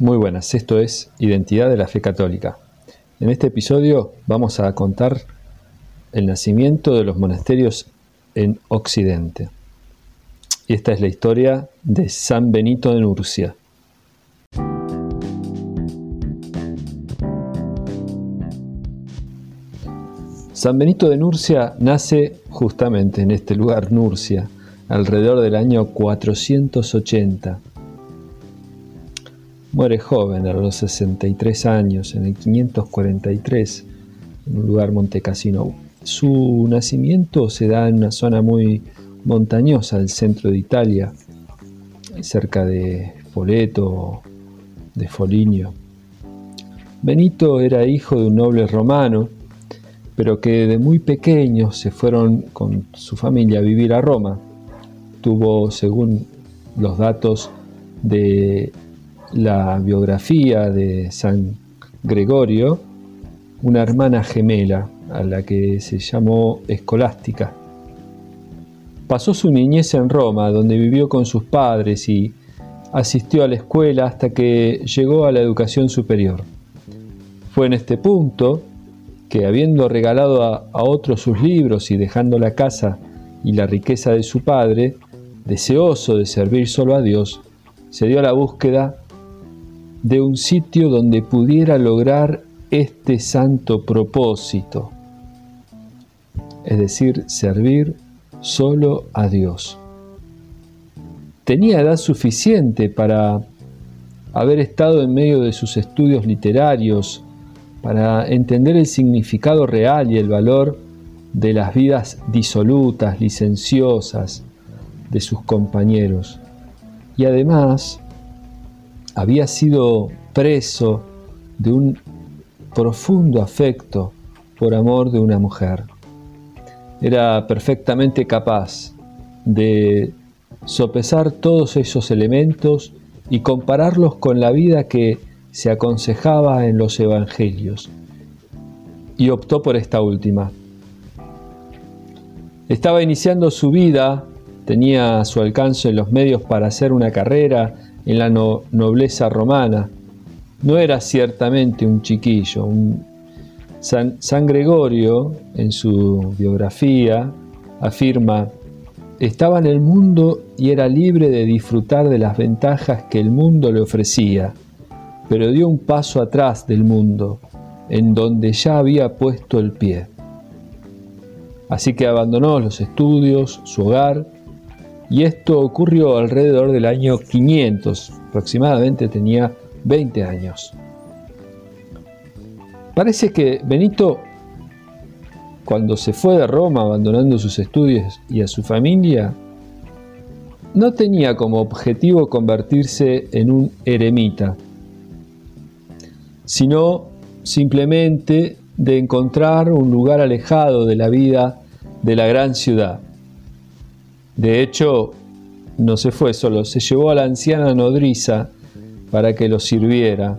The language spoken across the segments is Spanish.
Muy buenas, esto es Identidad de la Fe Católica. En este episodio vamos a contar el nacimiento de los monasterios en Occidente. Y esta es la historia de San Benito de Nurcia. San Benito de Nurcia nace justamente en este lugar, Nurcia, alrededor del año 480 Muere joven, a los 63 años, en el 543, en un lugar montecasino. Su nacimiento se da en una zona muy montañosa del centro de Italia, cerca de Spoleto, de Foligno. Benito era hijo de un noble romano, pero que de muy pequeño se fueron con su familia a vivir a Roma. Tuvo, según los datos de la biografía de San Gregorio una hermana gemela a la que se llamó Escolástica. Pasó su niñez en Roma, donde vivió con sus padres y asistió a la escuela hasta que llegó a la educación superior. Fue en este punto que, habiendo regalado a, otros sus libros y dejando la casa y la riqueza de su padre, deseoso de servir solo a Dios, se dio a la búsqueda de un sitio donde pudiera lograr este santo propósito, es decir, servir solo a Dios. Tenía edad suficiente para haber estado en medio de sus estudios literarios, para entender el significado real y el valor de las vidas disolutas, licenciosas de sus compañeros. Y además había sido preso de un profundo afecto por amor de una mujer. Era perfectamente capaz de sopesar todos esos elementos y compararlos con la vida que se aconsejaba en los evangelios. Y optó por esta última. Estaba iniciando su vida, tenía a su alcance los medios para hacer una carrera en la nobleza romana. No era ciertamente un chiquillo. San, Gregorio, en su biografía, afirma, estaba en el mundo y era libre de disfrutar de las ventajas que el mundo le ofrecía, pero dio un paso atrás del mundo, en donde ya había puesto el pie. Así que abandonó los estudios, su hogar, y esto ocurrió alrededor del año 500, aproximadamente tenía 20 años. Parece que Benito, cuando se fue de Roma abandonando sus estudios y a su familia, no tenía como objetivo convertirse en un eremita, sino simplemente de encontrar un lugar alejado de la vida de la gran ciudad de hecho, no se fue solo, se llevó a la anciana nodriza para que lo sirviera.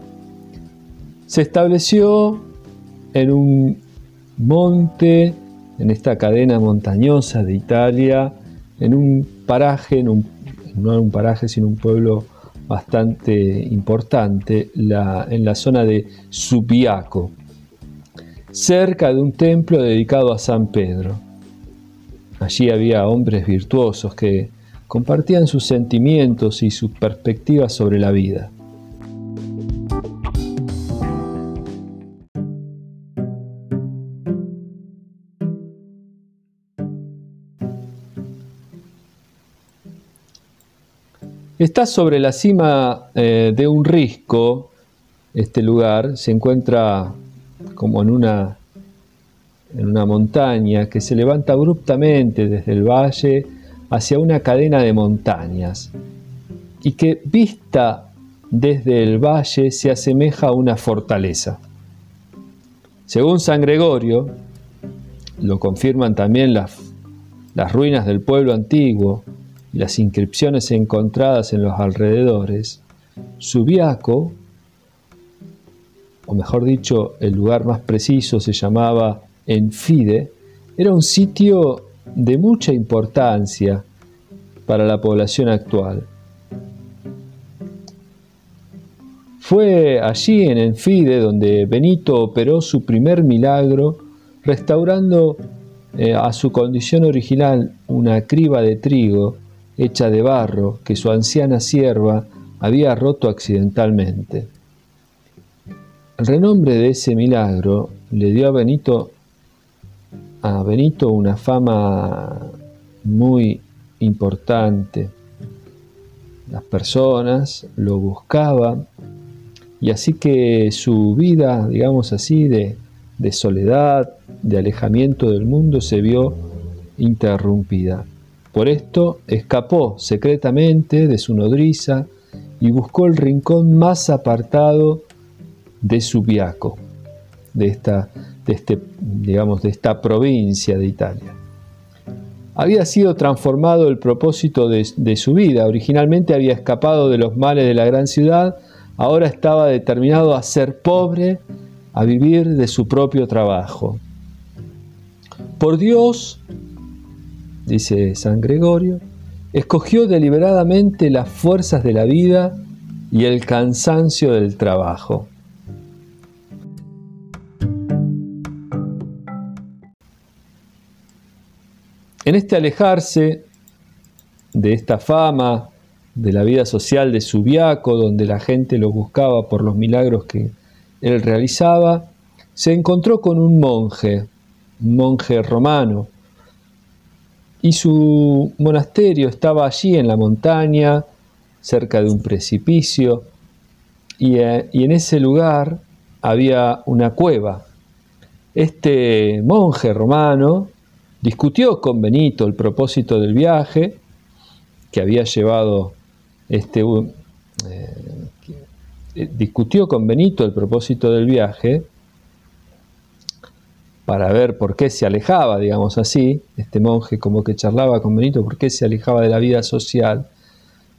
Se estableció en un monte, en esta cadena montañosa de Italia, en un paraje, no un paraje, sino un pueblo bastante importante, en la zona de Subiaco, cerca de un templo dedicado a San Pedro. Allí había hombres virtuosos que compartían sus sentimientos y sus perspectivas sobre la vida. Está sobre la cima eh, de un risco, este lugar, se encuentra como en una en una montaña que se levanta abruptamente desde el valle hacia una cadena de montañas y que vista desde el valle se asemeja a una fortaleza. Según San Gregorio, lo confirman también las, las ruinas del pueblo antiguo y las inscripciones encontradas en los alrededores, Subiaco, o mejor dicho, el lugar más preciso se llamaba en Fide era un sitio de mucha importancia para la población actual. Fue allí en Enfide donde Benito operó su primer milagro, restaurando eh, a su condición original una criba de trigo hecha de barro que su anciana sierva había roto accidentalmente. El renombre de ese milagro le dio a Benito, a Benito una fama muy importante. Las personas lo buscaban y así que su vida, digamos así, de, de soledad, de alejamiento del mundo se vio interrumpida. Por esto escapó secretamente de su nodriza y buscó el rincón más apartado de Subiaco, de esta, de este, digamos, de esta provincia de Italia. Había sido transformado el propósito de, de su vida. Originalmente había escapado de los males de la gran ciudad, ahora estaba determinado a ser pobre, a vivir de su propio trabajo. Por Dios, dice San Gregorio, escogió deliberadamente las fuerzas de la vida y el cansancio del trabajo. En este alejarse de esta fama, de la vida social de Subiaco, donde la gente lo buscaba por los milagros que él realizaba, se encontró con un monje, un monje romano, y su monasterio estaba allí en la montaña, cerca de un precipicio, y, eh, y en ese lugar había una cueva. Este monje romano discutió con Benito el propósito del viaje que había llevado este eh, eh, discutió con Benito el propósito del viaje para ver por qué se alejaba, digamos así, este monje como que charlaba con Benito, por qué se alejaba de la vida social.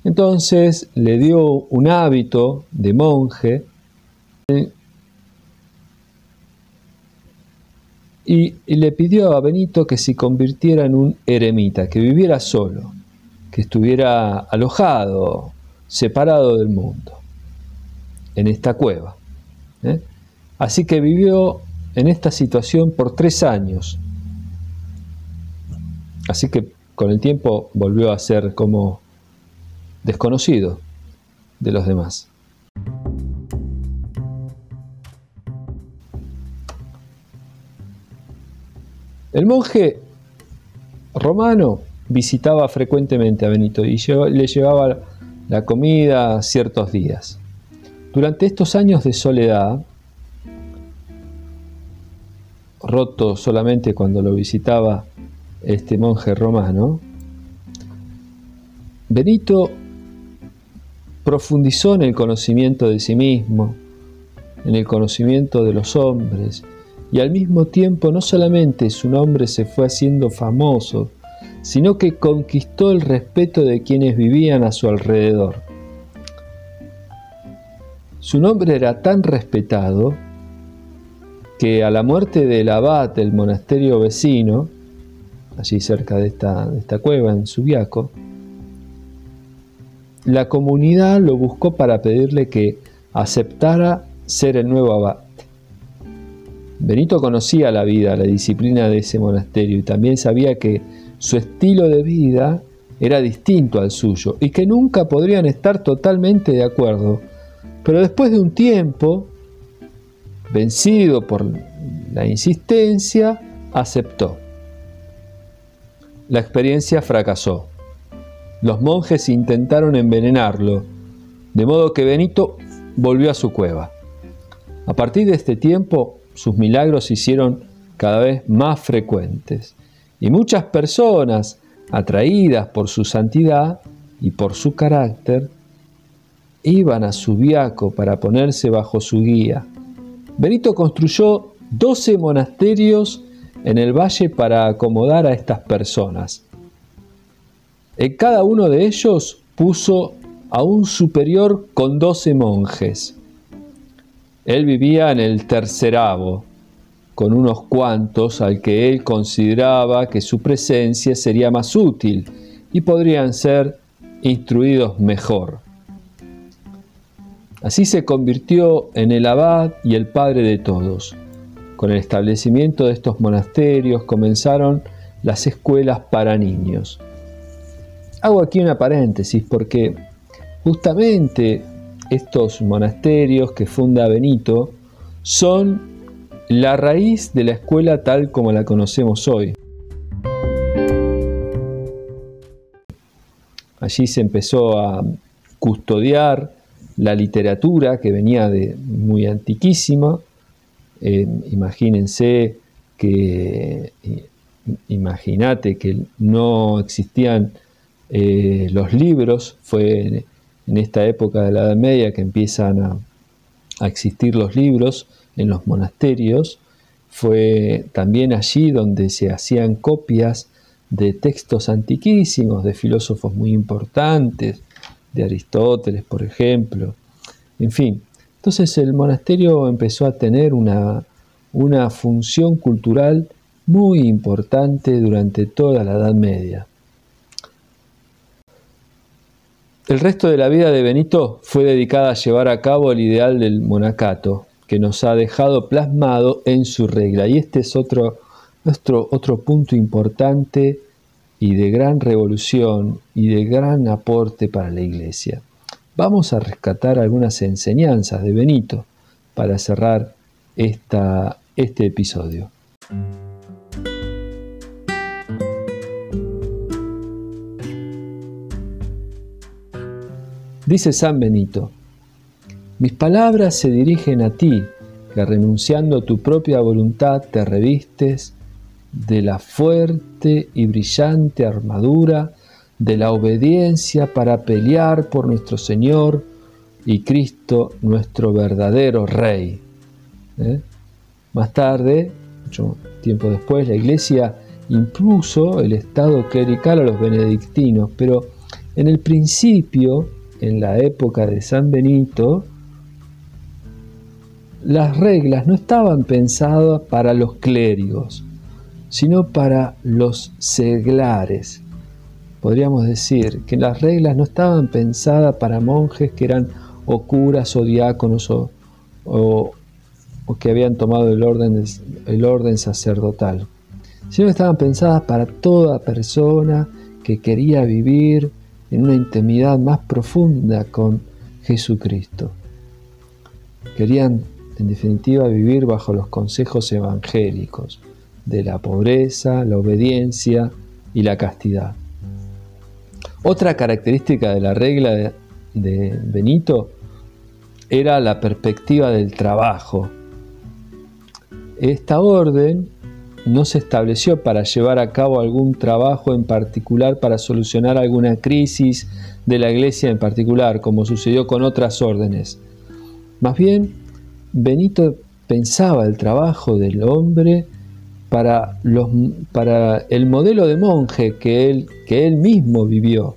Entonces le dio un hábito de monje y, le pidió a Benito que se convirtiera en un eremita, que viviera solo, que estuviera alojado, separado del mundo, en esta cueva. ¿eh? Así que vivió en esta situación por tres años. Así que con el tiempo volvió a ser como desconocido de los demás. El monje romano visitaba frecuentemente a Benito y le llevaba la comida ciertos días. Durante estos años de soledad, roto solamente cuando lo visitaba este monje romano, Benito profundizó en el conocimiento de sí mismo, en el conocimiento de los hombres, y al mismo tiempo no solamente su nombre se fue haciendo famoso, sino que conquistó el respeto de quienes vivían a su alrededor. Su nombre era tan respetado que a la muerte del abad del monasterio vecino, allí cerca de esta, esta cueva en Subiaco, la comunidad lo buscó para pedirle que aceptara ser el nuevo abad. Benito conocía la vida, la disciplina de ese monasterio y también sabía que su estilo de vida era distinto al suyo y que nunca podrían estar totalmente de acuerdo. Pero después de un tiempo, Vencido por la insistencia, aceptó. La experiencia fracasó. Los monjes intentaron envenenarlo, de modo que Benito volvió a su cueva. A partir de este tiempo, sus milagros se hicieron cada vez más frecuentes y muchas personas, atraídas por su santidad y por su carácter, iban a su viaco para ponerse bajo su guía. Benito construyó 12 monasterios en el valle para acomodar a estas personas. En cada uno de ellos puso a un superior con 12 monjes. Él vivía en el terceravo, con unos cuantos al que él consideraba que su presencia sería más útil y podrían ser instruidos mejor. Así se convirtió en el abad y el padre de todos. Con el establecimiento de estos monasterios comenzaron las escuelas para niños. Hago aquí una paréntesis porque justamente estos monasterios que funda Benito son la raíz de la escuela tal como la conocemos hoy. Allí se empezó a custodiar la literatura que venía de muy antiquísima. Eh, imagínense que, imagínate que no existían eh, los libros, fue en, esta época de la Edad Media que empiezan a existir los libros, en los monasterios, fue también allí donde se hacían copias de textos antiquísimos, de filósofos muy importantes, de Aristóteles, por ejemplo. En fin, entonces el monasterio empezó a tener una, una función cultural muy importante durante toda la Edad Media. El resto de la vida de Benito fue dedicada a llevar a cabo el ideal del monacato, que nos ha dejado plasmado en su regla. Y este es otro, nuestro, otro punto importante y de gran revolución y de gran aporte para la iglesia. Vamos a rescatar algunas enseñanzas de Benito para cerrar esta, este episodio. Dice San Benito, mis palabras se dirigen a ti, que renunciando a tu propia voluntad te revistes de la fuerte y brillante armadura de la obediencia para pelear por nuestro Señor y Cristo nuestro verdadero Rey. ¿Eh? Más tarde, mucho tiempo después, la Iglesia impuso el estado clerical a los benedictinos, pero en el principio, en la época de San Benito, las reglas no estaban pensadas para los clérigos, sino para los seglares. Podríamos decir que las reglas no estaban pensadas para monjes que eran o curas o diáconos o, que habían tomado el orden, el orden sacerdotal, sino estaban pensadas para toda persona que quería vivir en una intimidad más profunda con Jesucristo. Querían en definitiva vivir bajo los consejos evangélicos de la pobreza, la obediencia y la castidad. Otra característica de la regla de, Benito era la perspectiva del trabajo. Esta orden no se estableció para llevar a cabo algún trabajo en particular para solucionar alguna crisis de la iglesia en particular, como sucedió con otras órdenes. Más bien, Benito pensaba el trabajo del hombre para, los, para el modelo de monje que él, que él mismo vivió.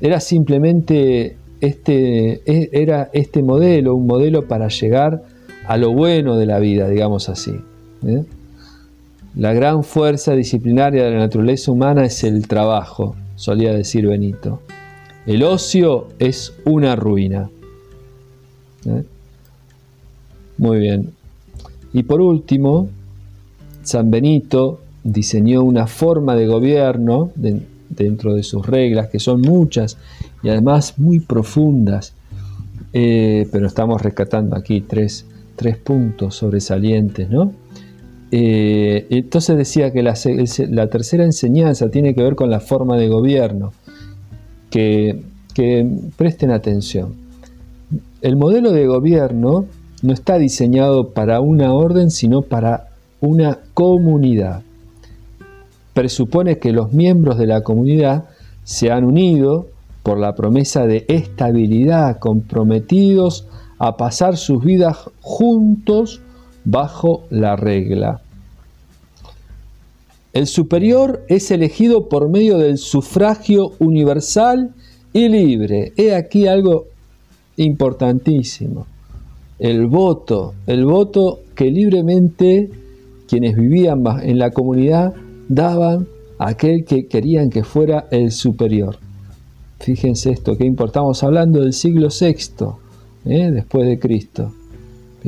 Era simplemente este, e, era este modelo, un modelo para llegar a lo bueno de la vida, digamos así. ¿eh? La gran fuerza disciplinaria de la naturaleza humana es el trabajo, solía decir Benito. El ocio es una ruina. ¿eh? Muy bien. Y por último, San Benito diseñó una forma de gobierno dentro de sus reglas, que son muchas y además muy profundas, eh, pero estamos rescatando aquí tres, puntos sobresalientes, ¿no? Eh, entonces decía que la, tercera enseñanza tiene que ver con la forma de gobierno, que presten atención. El modelo de gobierno no está diseñado para una orden, sino para una comunidad. Presupone que los miembros de la comunidad se han unido por la promesa de estabilidad, comprometidos a pasar sus vidas juntos bajo la regla. El superior es elegido por medio del sufragio universal y libre. He aquí algo importantísimo el voto, el voto que libremente quienes vivían en la comunidad daban a aquel que querían que fuera el superior. Fíjense esto, que importamos hablando del siglo VI, ¿eh? después de Cristo.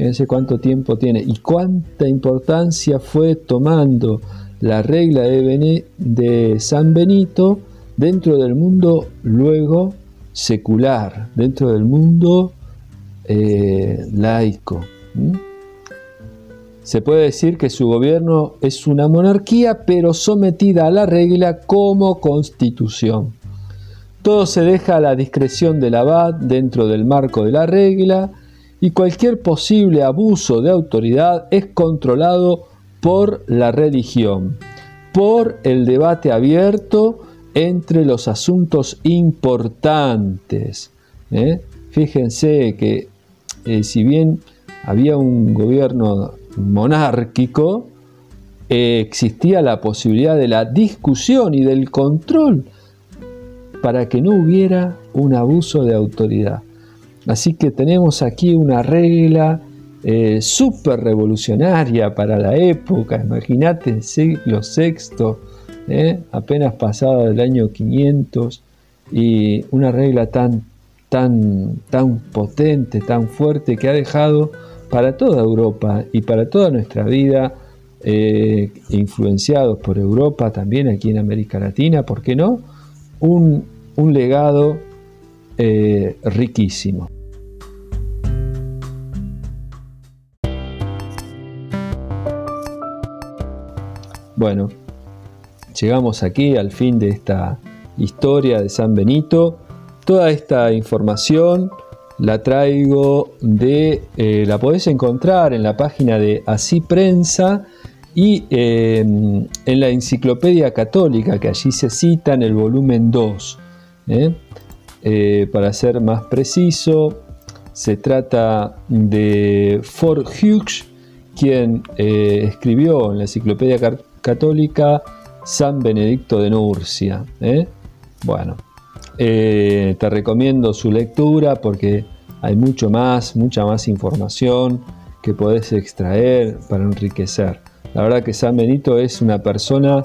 Fíjense cuánto tiempo tiene y cuánta importancia fue tomando la regla de, San Benito dentro del mundo luego secular, dentro del mundo eh, laico. Se puede decir que su gobierno es una monarquía, pero sometida a la regla como constitución. Todo se deja a la discreción del abad dentro del marco de la regla y cualquier posible abuso de autoridad es controlado por la religión, por el debate abierto entre los asuntos importantes. ¿eh? Fíjense que eh, si bien había un gobierno monárquico, existía la posibilidad de la discusión y del control para que no hubiera un abuso de autoridad. Así que tenemos aquí una regla eh, súper revolucionaria para la época. Imagínate el siglo VI, eh, apenas pasado el año 500, y una regla tan, tan, tan potente, tan fuerte, que ha dejado para toda Europa y para toda nuestra vida, eh, influenciados por Europa, también aquí en América Latina, ¿por qué no? Un, legado eh, riquísimo. Bueno, llegamos aquí al fin de esta historia de San Benito. Toda esta información la traigo de, eh, la podés encontrar en la página de Así Prensa y eh, en la Enciclopedia Católica, que allí se cita en el volumen 2. ¿eh? Para ser más preciso, se trata de Fort Hughes, quien escribió en la Enciclopedia católica San Benedicto de Nurcia. ¿eh? Bueno, eh, te recomiendo su lectura porque hay mucho más, mucha más información que podés extraer para enriquecer. La verdad que San Benito es una persona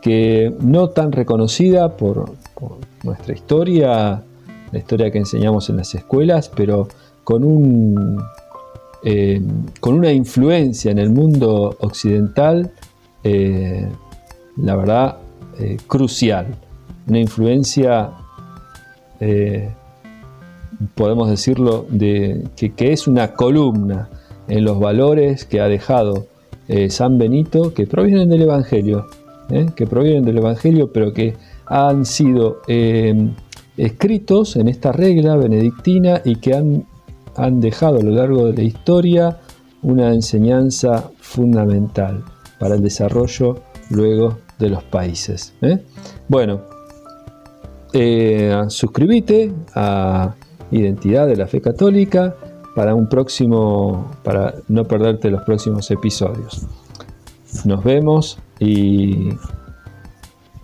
que no tan reconocida por, nuestra historia, la historia que enseñamos en las escuelas, pero con, un, eh, con una influencia en el mundo occidental eh, la verdad, eh, crucial. Una influencia, podemos decirlo, de, que, es una columna en los valores que ha dejado San Benito, que provienen del Evangelio, que provienen del Evangelio, pero que han sido escritos en esta regla benedictina y que han, han dejado a lo largo de la historia una enseñanza fundamental para el desarrollo luego de los países. ¿eh? Bueno, eh, suscríbete a Identidad de la Fe Católica para un próximo, para no perderte los próximos episodios. Nos vemos y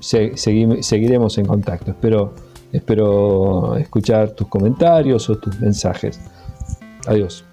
seguiremos en contacto. Espero, espero escuchar tus comentarios o tus mensajes. Adiós.